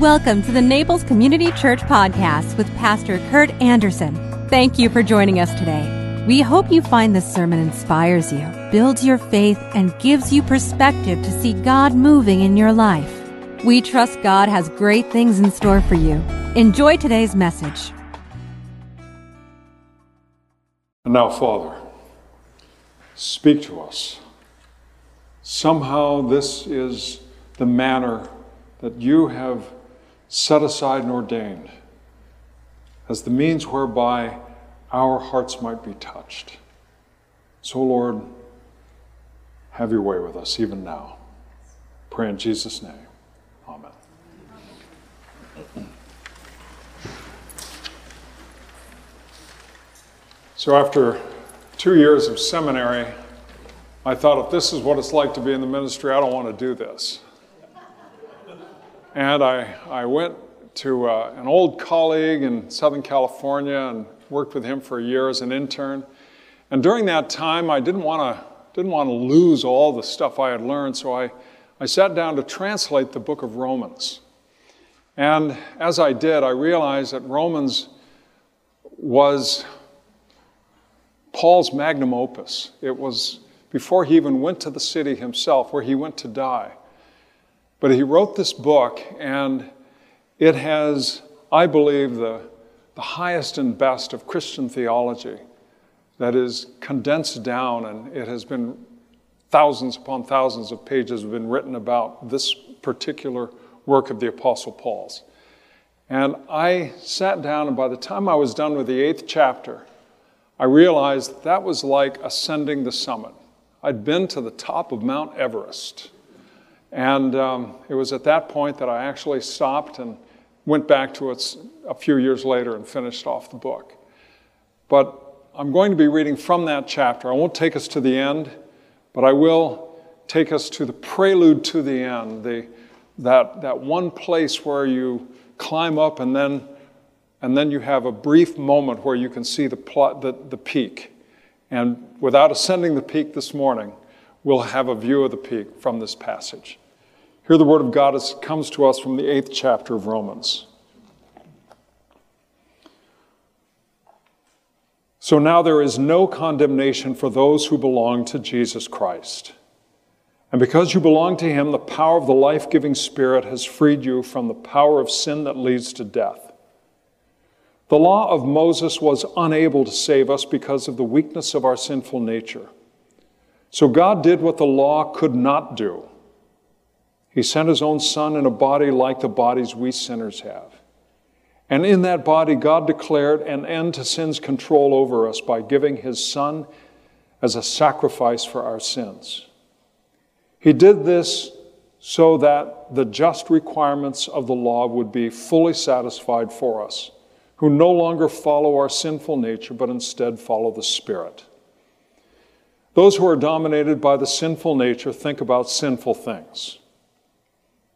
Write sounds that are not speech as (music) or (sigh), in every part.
Welcome to the Naples Community Church Podcast with Pastor Kurt Anderson. Thank you for joining us today. We hope you find this sermon inspires you, builds your faith, and gives you perspective to see God moving in your life. We trust God has great things in store for you. Enjoy today's message. And now, Father, speak to us. Somehow, this is the manner that you have set aside and ordained as the means whereby our hearts might be touched. So, Lord, have your way with us even now. Pray in Jesus' name. Amen. So, after two years of seminary, I thought if this is what it's like to be in the ministry, I don't want to do this. And I, I went to uh, an old colleague in Southern California and worked with him for a year as an intern. And during that time, I didn't want to didn't want to lose all the stuff I had learned, so I, I sat down to translate the book of Romans. And as I did, I realized that Romans was Paul's magnum opus. It was before he even went to the city himself, where he went to die. But he wrote this book, and it has, I believe, the, the highest and best of Christian theology that is condensed down, and it has been thousands upon thousands of pages have been written about this particular work of the Apostle Paul's. And I sat down, and by the time I was done with the eighth chapter, I realized that was like ascending the summit. I'd been to the top of Mount Everest. And um, it was at that point that I actually stopped and went back to it a few years later and finished off the book. But I'm going to be reading from that chapter. I won't take us to the end, but I will take us to the prelude to the end, the, that, that one place where you climb up and then, and then you have a brief moment where you can see the, plot, the, the peak. And without ascending the peak this morning, we'll have a view of the peak from this passage. Here, the Word of God is, comes to us from the eighth chapter of Romans. So now there is no condemnation for those who belong to Jesus Christ. And because you belong to Him, the power of the life giving Spirit has freed you from the power of sin that leads to death. The law of Moses was unable to save us because of the weakness of our sinful nature. So God did what the law could not do. He sent his own son in a body like the bodies we sinners have. And in that body, God declared an end to sin's control over us by giving his son as a sacrifice for our sins. He did this so that the just requirements of the law would be fully satisfied for us, who no longer follow our sinful nature, but instead follow the Spirit. Those who are dominated by the sinful nature think about sinful things.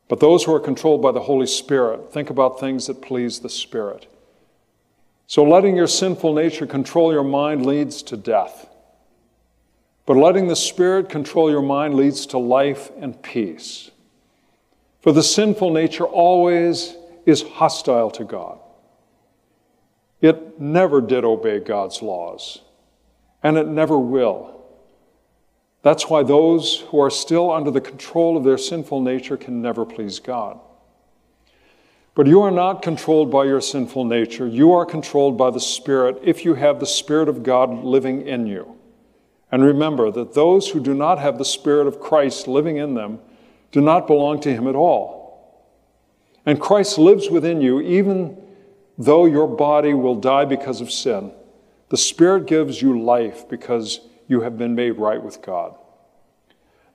But those who are controlled by the Holy Spirit think about things that please the Spirit. So letting your sinful nature control your mind leads to death. But letting the Spirit control your mind leads to life and peace. For the sinful nature always is hostile to God. It never did obey God's laws, and it never will. That's why those who are still under the control of their sinful nature can never please God. But you are not controlled by your sinful nature. You are controlled by the Spirit if you have the Spirit of God living in you. And remember that those who do not have the Spirit of Christ living in them do not belong to Him at all. And Christ lives within you even though your body will die because of sin. The Spirit gives you life because you have been made right with God.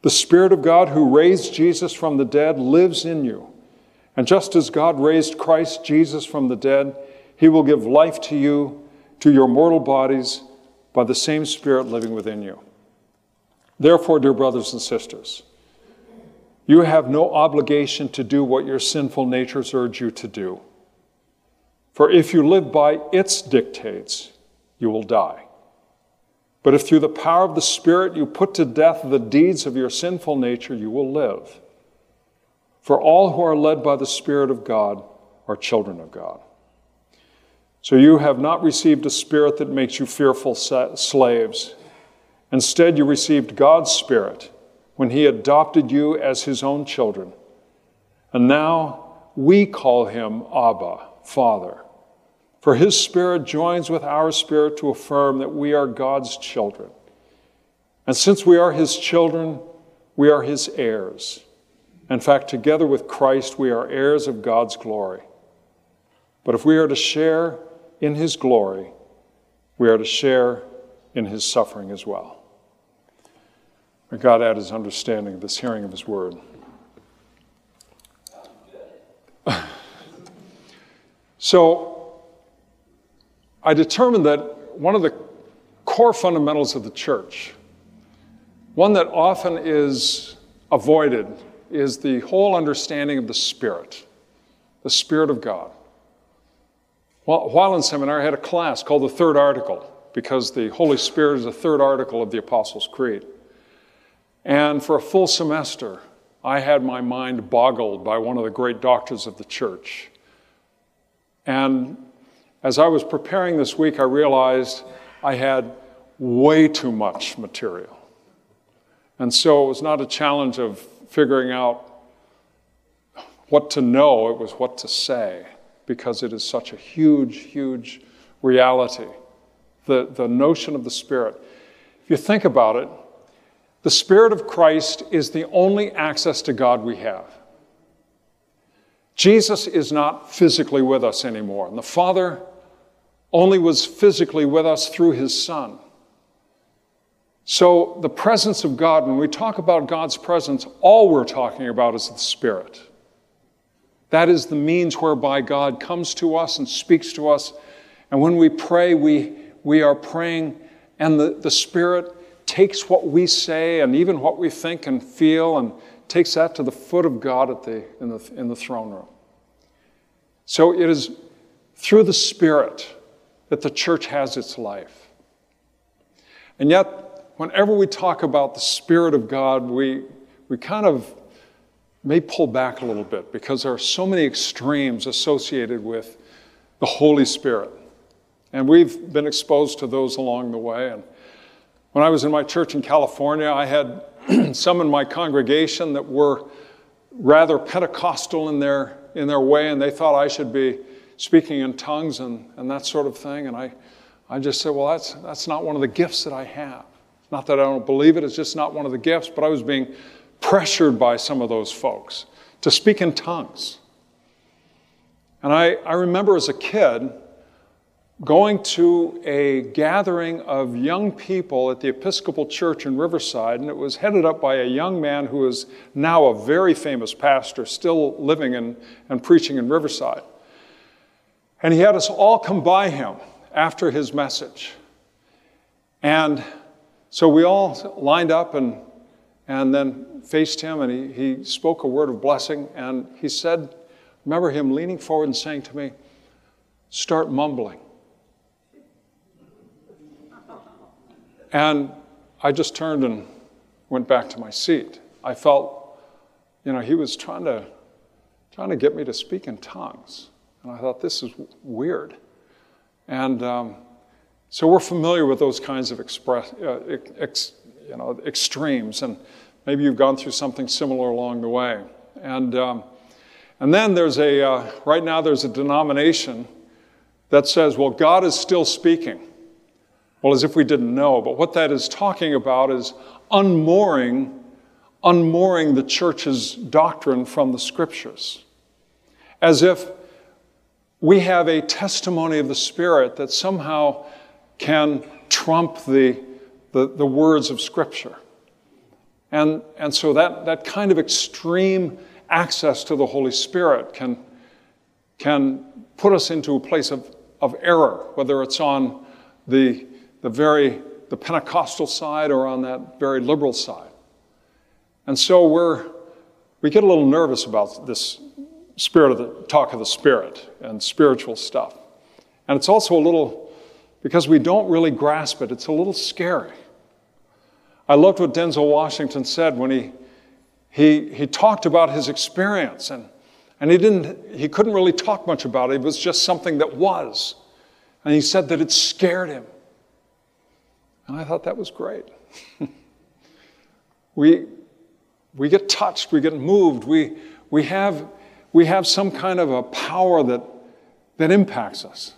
The Spirit of God who raised Jesus from the dead lives in you. And just as God raised Christ Jesus from the dead, he will give life to you, to your mortal bodies, by the same Spirit living within you. Therefore, dear brothers and sisters, you have no obligation to do what your sinful natures urge you to do. For if you live by its dictates, you will die. But if through the power of the Spirit you put to death the deeds of your sinful nature, you will live. For all who are led by the Spirit of God are children of God. So you have not received a spirit that makes you fearful slaves. Instead, you received God's Spirit when He adopted you as His own children. And now we call Him Abba, Father. For His Spirit joins with our spirit to affirm that we are God's children. And since we are His children, we are His heirs. In fact, together with Christ, we are heirs of God's glory. But if we are to share in His glory, we are to share in His suffering as well. May God add His understanding of this hearing of His word. (laughs) so, I determined that one of the core fundamentals of the church, one that often is avoided, is the whole understanding of the Spirit, the Spirit of God. While in seminary, I had a class called the Third Article, because the Holy Spirit is the third article of the Apostles' Creed. And for a full semester, I had my mind boggled by one of the great doctors of the church. And as I was preparing this week, I realized I had way too much material. And so it was not a challenge of figuring out what to know, it was what to say, because it is such a huge, huge reality. The, the notion of the Spirit. If you think about it, the Spirit of Christ is the only access to God we have. Jesus is not physically with us anymore, and the Father only was physically with us through His Son. So, the presence of God, when we talk about God's presence, all we're talking about is the Spirit. That is the means whereby God comes to us and speaks to us. And when we pray, we, we are praying, and the, the Spirit takes what we say and even what we think and feel and takes that to the foot of God at the, in, the, in the throne room. So it is through the Spirit that the church has its life. And yet, whenever we talk about the Spirit of God, we, we kind of may pull back a little bit because there are so many extremes associated with the Holy Spirit. And we've been exposed to those along the way. And when I was in my church in California, I had (clears throat) some in my congregation that were rather Pentecostal in their, in their way, and they thought I should be speaking in tongues and, and that sort of thing. And I, I just said, well, that's, that's not one of the gifts that I have. Not that I don't believe it, it's just not one of the gifts, but I was being pressured by some of those folks to speak in tongues. And I, I remember as a kid, going to a gathering of young people at the Episcopal Church in Riverside, and it was headed up by a young man who is now a very famous pastor, still living in, and preaching in Riverside. And he had us all come by him after his message. And so we all lined up and, and then faced him, and he, he spoke a word of blessing. And he said, Remember him leaning forward and saying to me, Start mumbling. And I just turned and went back to my seat. I felt, you know, he was trying to, trying to get me to speak in tongues. And I thought, this is weird. And um, so we're familiar with those kinds of express, uh, ex, you know, extremes. And maybe you've gone through something similar along the way. And, um, and then there's a, uh, right now there's a denomination that says, well, God is still speaking. Well, as if we didn't know. But what that is talking about is unmooring, unmooring the church's doctrine from the scriptures. As if we have a testimony of the Spirit that somehow can trump the, the, the words of Scripture. And, and so that, that kind of extreme access to the Holy Spirit can, can put us into a place of, of error, whether it's on the the very the Pentecostal side or on that very liberal side. And so we're we get a little nervous about this spirit of the talk of the spirit and spiritual stuff. And it's also a little because we don't really grasp it, it's a little scary. I loved what Denzel Washington said when he he, he talked about his experience and, and he, didn't, he couldn't really talk much about it. It was just something that was. And he said that it scared him. And I thought that was great. (laughs) we, we get touched, we get moved, we, we, have, we have some kind of a power that, that impacts us.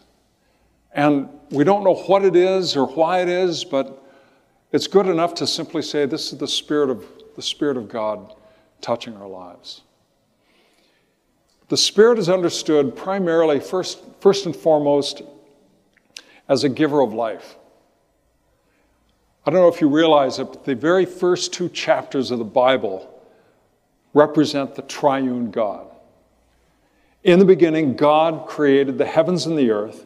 And we don't know what it is or why it is, but it's good enough to simply say, This is the Spirit of, the Spirit of God touching our lives. The Spirit is understood primarily, first, first and foremost, as a giver of life. I don't know if you realize it, but the very first two chapters of the Bible represent the triune God. In the beginning, God created the heavens and the earth.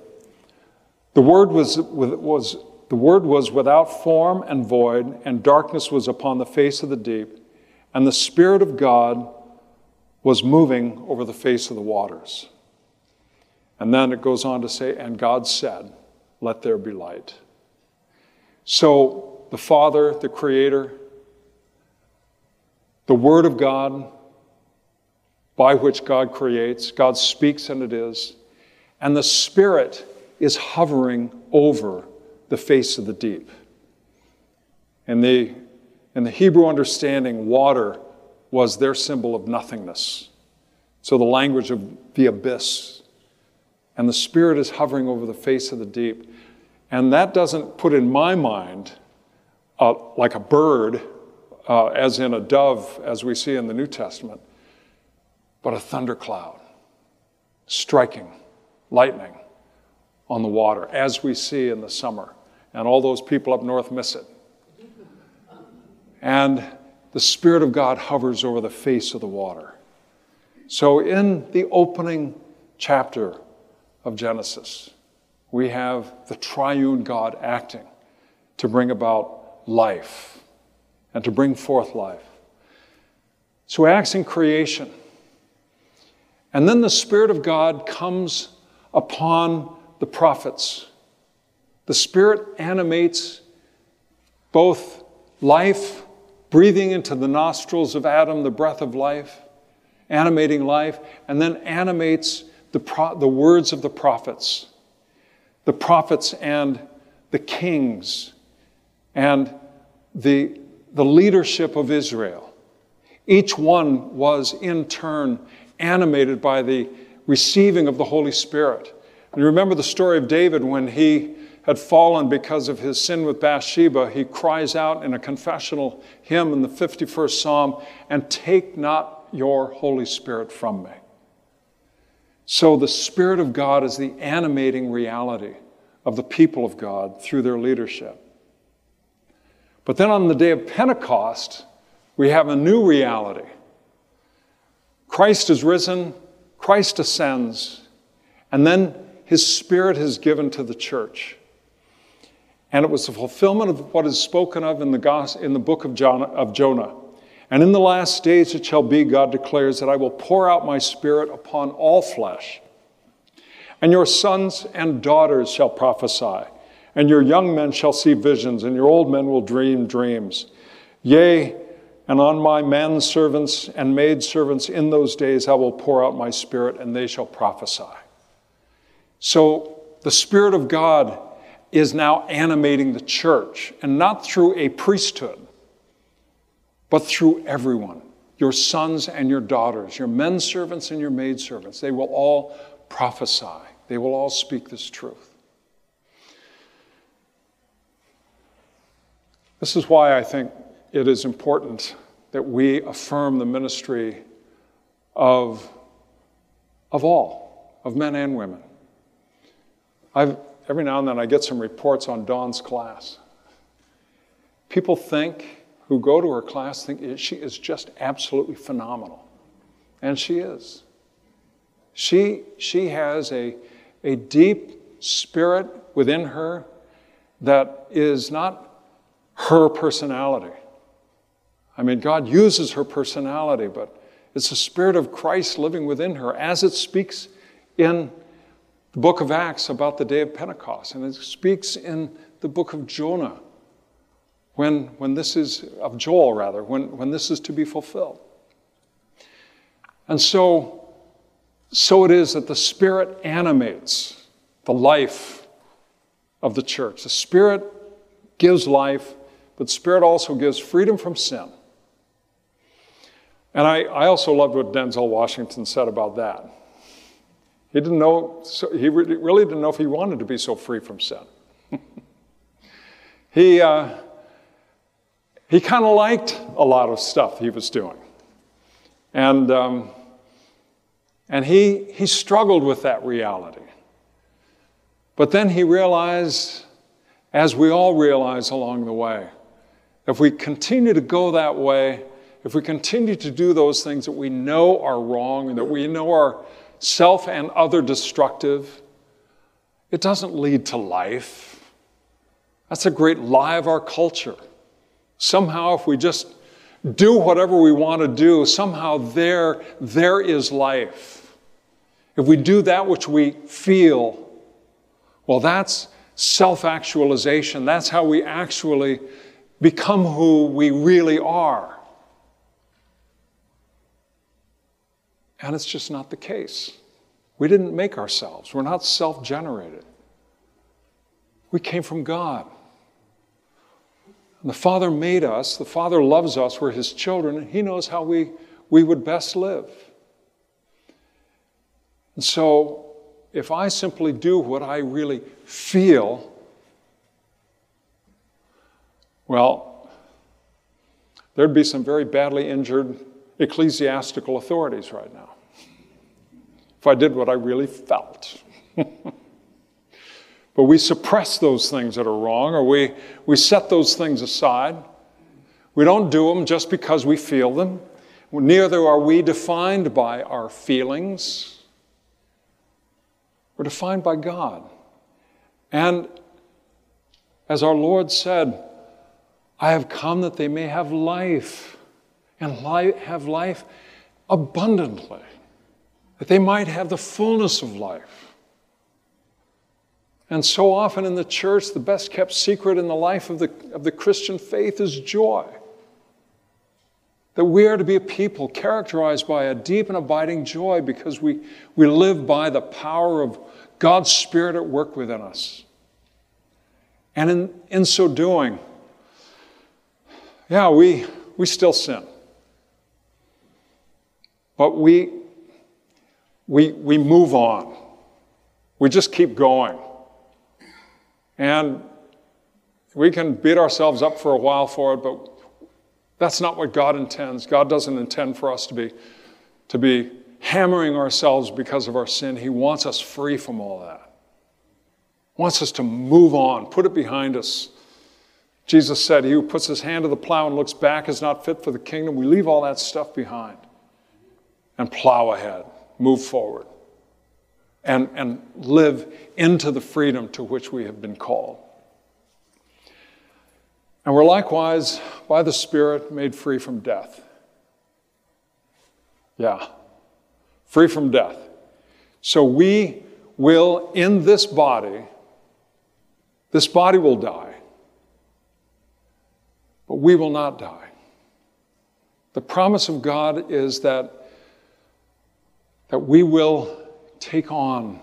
The Word was, was, the word was without form and void, and darkness was upon the face of the deep, and the Spirit of God was moving over the face of the waters. And then it goes on to say, And God said, Let there be light. So the Father, the Creator, the Word of God, by which God creates, God speaks and it is, and the Spirit is hovering over the face of the deep. In the, in the Hebrew understanding, water was their symbol of nothingness. So the language of the abyss. And the Spirit is hovering over the face of the deep. And that doesn't put in my mind uh, like a bird, uh, as in a dove, as we see in the New Testament, but a thundercloud striking, lightning on the water, as we see in the summer. And all those people up north miss it. And the Spirit of God hovers over the face of the water. So, in the opening chapter of Genesis, we have the triune God acting to bring about life and to bring forth life. So, acts in creation. And then the Spirit of God comes upon the prophets. The Spirit animates both life, breathing into the nostrils of Adam the breath of life, animating life, and then animates the, pro- the words of the prophets, the prophets and the kings, and the, the leadership of Israel. Each one was in turn animated by the receiving of the Holy Spirit. And you remember the story of David when he had fallen because of his sin with Bathsheba, he cries out in a confessional hymn in the 51st Psalm, and take not your Holy Spirit from me. So the Spirit of God is the animating reality of the people of God through their leadership. But then on the day of Pentecost, we have a new reality. Christ is risen, Christ ascends, and then his Spirit is given to the church. And it was the fulfillment of what is spoken of in the, in the book of Jonah, of Jonah. And in the last days it shall be, God declares, that I will pour out my Spirit upon all flesh. And your sons and daughters shall prophesy, and your young men shall see visions, and your old men will dream dreams. Yea, and on my men servants and maid servants in those days I will pour out my Spirit, and they shall prophesy. So the Spirit of God is now animating the church, and not through a priesthood, but through everyone your sons and your daughters, your men servants and your maid servants. They will all prophesy, they will all speak this truth. This is why I think it is important that we affirm the ministry of, of all, of men and women. I've, every now and then I get some reports on Dawn's class. People think, who go to her class, think she is just absolutely phenomenal. And she is. She, she has a, a deep spirit within her that is not her personality. I mean, God uses her personality, but it's the Spirit of Christ living within her as it speaks in the book of Acts about the day of Pentecost, and it speaks in the book of Jonah when, when this is, of Joel rather, when, when this is to be fulfilled. And so, so it is that the Spirit animates the life of the church. The Spirit gives life, but Spirit also gives freedom from sin. And I, I also loved what Denzel Washington said about that. He didn't know, he really didn't know if he wanted to be so free from sin. (laughs) he, uh, he kind of liked a lot of stuff he was doing. And, um, and he, he struggled with that reality. But then he realized, as we all realize along the way, if we continue to go that way, if we continue to do those things that we know are wrong and that we know are self and other destructive, it doesn't lead to life. That's a great lie of our culture. Somehow, if we just do whatever we want to do, somehow there, there is life. If we do that which we feel, well, that's self actualization. That's how we actually become who we really are. And it's just not the case. We didn't make ourselves, we're not self generated. We came from God. The Father made us, the Father loves us, we're His children, and He knows how we, we would best live. And so, if I simply do what I really feel, well, there'd be some very badly injured ecclesiastical authorities right now if I did what I really felt. (laughs) but we suppress those things that are wrong, or we, we set those things aside. We don't do them just because we feel them. Neither are we defined by our feelings. We're defined by God. And as our Lord said, I have come that they may have life and have life abundantly that they might have the fullness of life. And so often in the church, the best kept secret in the life of the, of the Christian faith is joy. That we are to be a people characterized by a deep and abiding joy because we, we live by the power of God's Spirit at work within us. And in, in so doing, yeah, we, we still sin. But we, we, we move on. We just keep going. And we can beat ourselves up for a while for it, but that's not what God intends. God doesn't intend for us to be, to be hammering ourselves because of our sin. He wants us free from all that. He wants us to move on, put it behind us. Jesus said, He who puts his hand to the plow and looks back is not fit for the kingdom. We leave all that stuff behind and plow ahead move forward and, and live into the freedom to which we have been called. And we're likewise, by the Spirit, made free from death. Yeah, free from death. So we will, in this body, this body will die, but we will not die. The promise of God is that that we will take on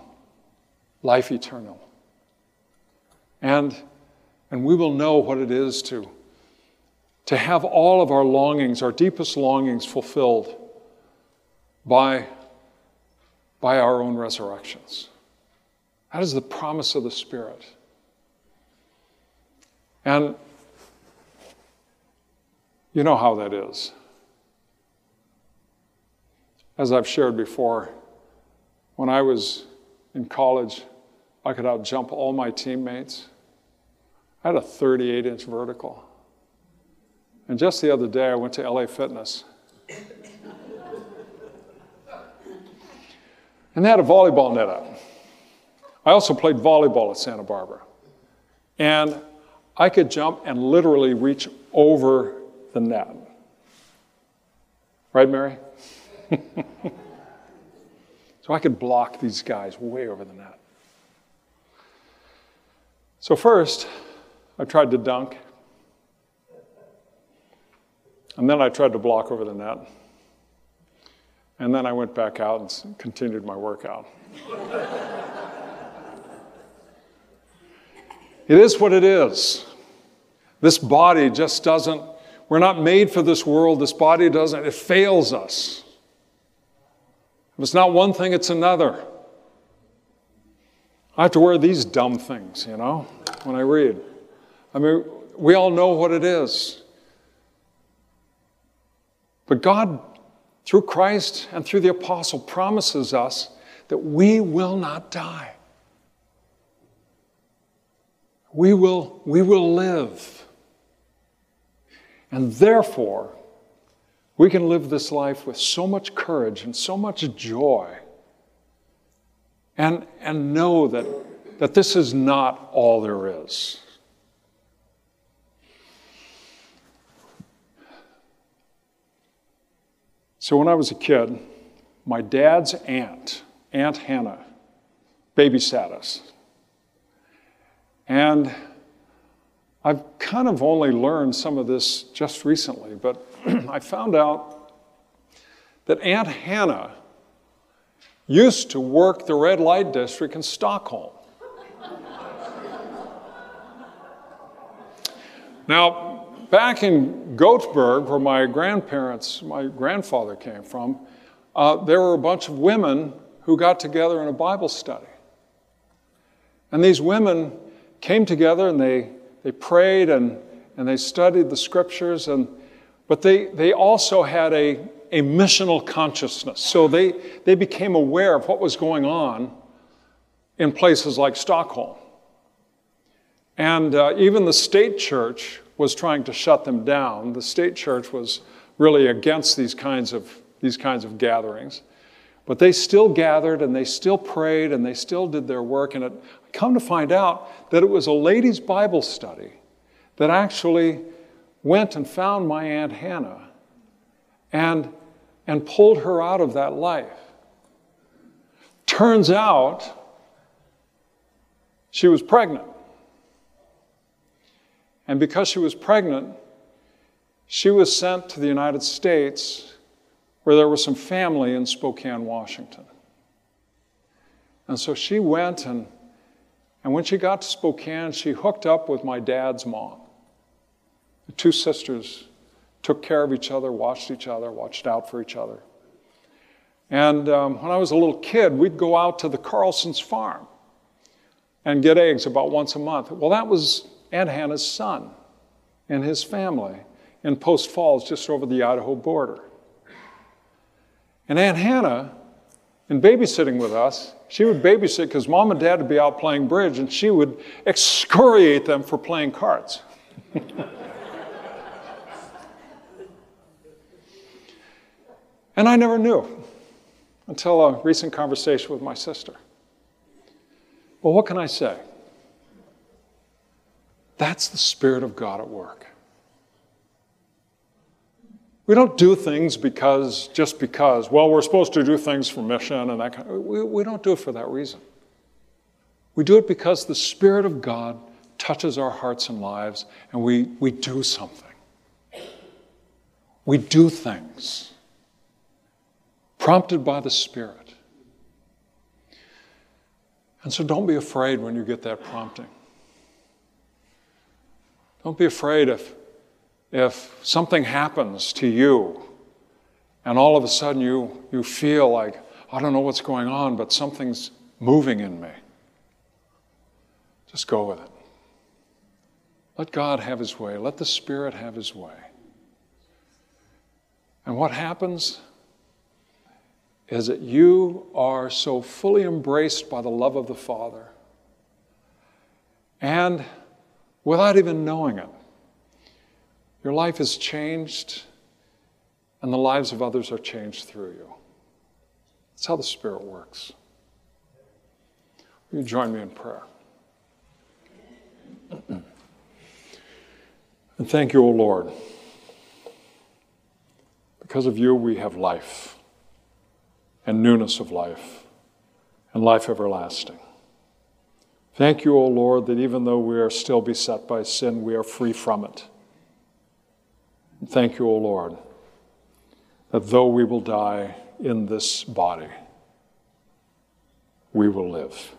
life eternal. And, and we will know what it is to, to have all of our longings, our deepest longings, fulfilled by, by our own resurrections. That is the promise of the Spirit. And you know how that is. As I've shared before, when I was in college, I could outjump all my teammates. I had a 38 inch vertical. And just the other day, I went to LA Fitness. and they had a volleyball net up. I also played volleyball at Santa Barbara. And I could jump and literally reach over the net. Right, Mary? (laughs) so I could block these guys way over the net. So, first, I tried to dunk. And then I tried to block over the net. And then I went back out and continued my workout. (laughs) it is what it is. This body just doesn't, we're not made for this world. This body doesn't, it fails us. If it's not one thing, it's another. I have to wear these dumb things, you know, when I read. I mean, we all know what it is. But God, through Christ and through the apostle, promises us that we will not die. We will, we will live. And therefore, we can live this life with so much courage and so much joy and, and know that, that this is not all there is. So, when I was a kid, my dad's aunt, Aunt Hannah, babysat us. And I've kind of only learned some of this just recently, but (clears throat) I found out that Aunt Hannah used to work the red light district in Stockholm. now, back in Gothenburg, where my grandparents, my grandfather came from, uh, there were a bunch of women who got together in a Bible study. And these women came together and they, they prayed and, and they studied the scriptures, and, but they, they also had a, a missional consciousness. So they, they became aware of what was going on in places like Stockholm. And uh, even the state church was trying to shut them down. The state church was really against these kinds of, these kinds of gatherings. But they still gathered and they still prayed and they still did their work. And it come to find out that it was a ladies' Bible study that actually went and found my Aunt Hannah and and pulled her out of that life. Turns out she was pregnant. And because she was pregnant, she was sent to the United States where there was some family in Spokane, Washington. And so she went, and, and when she got to Spokane, she hooked up with my dad's mom. The two sisters took care of each other, watched each other, watched out for each other. And um, when I was a little kid, we'd go out to the Carlson's farm and get eggs about once a month. Well, that was Aunt Hannah's son and his family in Post Falls, just over the Idaho border. And Aunt Hannah, in babysitting with us, she would babysit because mom and dad would be out playing bridge, and she would excoriate them for playing cards. (laughs) And I never knew until a recent conversation with my sister. Well, what can I say? That's the Spirit of God at work. We don't do things because, just because, well, we're supposed to do things for mission and that kind of, we, we don't do it for that reason. We do it because the Spirit of God touches our hearts and lives and we, we do something. We do things prompted by the Spirit. And so don't be afraid when you get that prompting. Don't be afraid if, if something happens to you and all of a sudden you, you feel like, I don't know what's going on, but something's moving in me. Just go with it. Let God have His way. Let the Spirit have His way. And what happens? is that you are so fully embraced by the love of the Father. And without even knowing it, your life is changed and the lives of others are changed through you. That's how the Spirit works. Will you join me in prayer? (clears throat) and thank you, O Lord. Because of you, we have life and newness of life and life everlasting. Thank you, O Lord, that even though we are still beset by sin, we are free from it. Thank you, O Lord, that though we will die, in this body, we will live.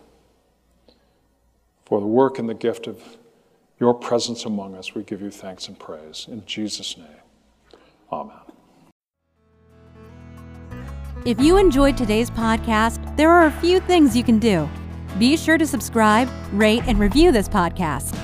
For the work and the gift of your presence among us, we give you thanks and praise. In Jesus' name, amen. If you enjoyed today's podcast, there are a few things you can do. Be sure to subscribe, rate, and review this podcast.